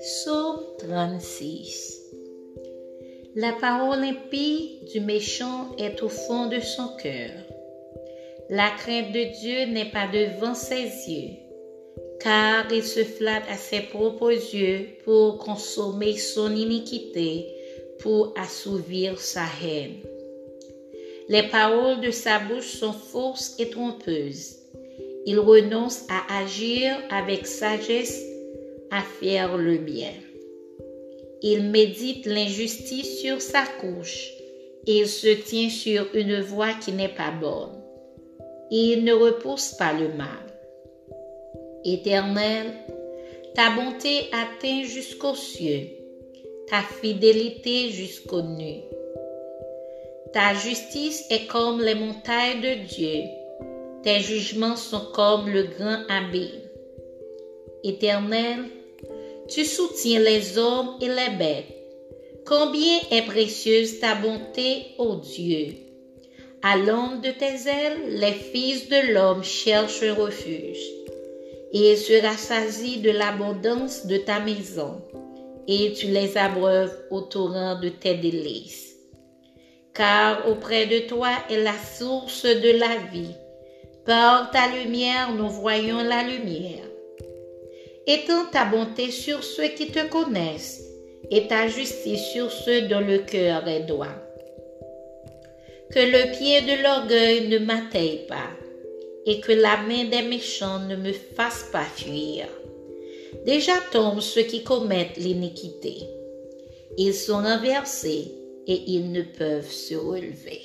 Psaume 36 La parole impie du méchant est au fond de son cœur. La crainte de Dieu n'est pas devant ses yeux, car il se flatte à ses propres yeux pour consommer son iniquité, pour assouvir sa haine. Les paroles de sa bouche sont fausses et trompeuses. Il renonce à agir avec sagesse faire le bien. Il médite l'injustice sur sa couche et il se tient sur une voie qui n'est pas bonne. Il ne repousse pas le mal. Éternel, ta bonté atteint jusqu'aux cieux, ta fidélité jusqu'aux nues. Ta justice est comme les montagnes de Dieu, tes jugements sont comme le grand abîme. Éternel, tu soutiens les hommes et les bêtes. Combien est précieuse ta bonté, ô Dieu. À l'ombre de tes ailes, les fils de l'homme cherchent refuge. Et il se rassasie de l'abondance de ta maison, et tu les abreuves au torrent de tes délices. Car auprès de toi est la source de la vie. Par ta lumière, nous voyons la lumière. Étends ta bonté sur ceux qui te connaissent et ta justice sur ceux dont le cœur est droit. Que le pied de l'orgueil ne m'atteigne pas et que la main des méchants ne me fasse pas fuir. Déjà tombent ceux qui commettent l'iniquité. Ils sont renversés et ils ne peuvent se relever.